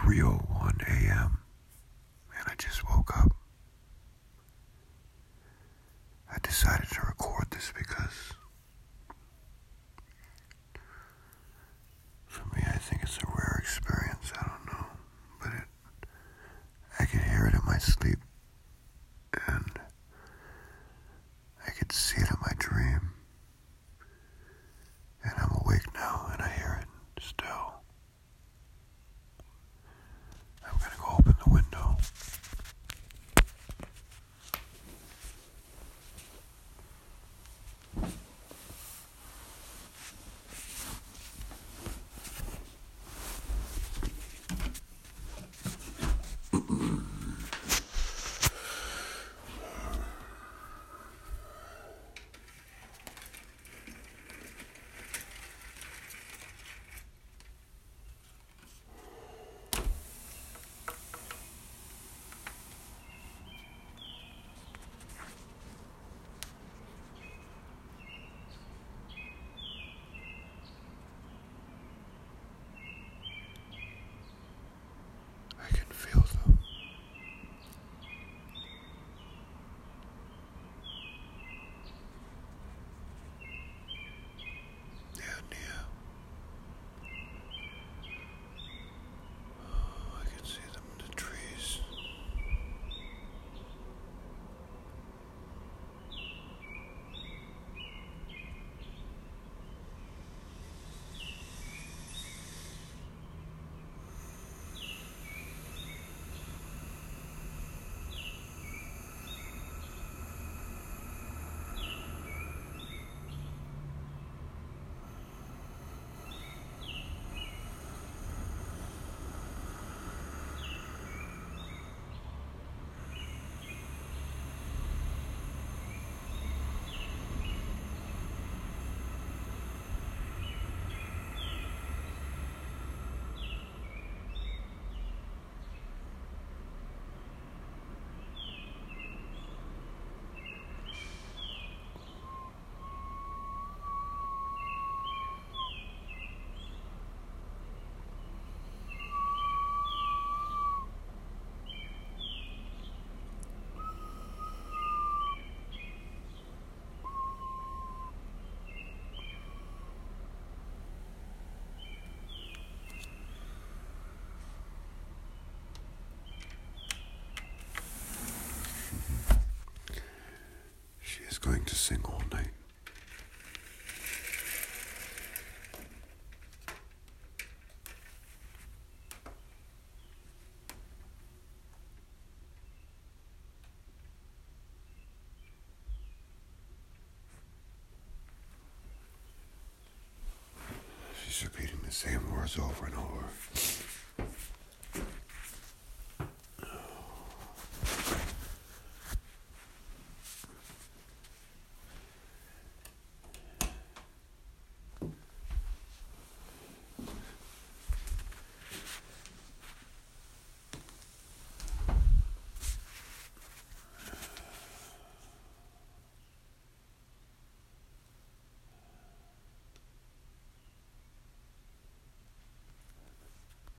3:01 a.m. going to sing all night. She's repeating the same words over and over.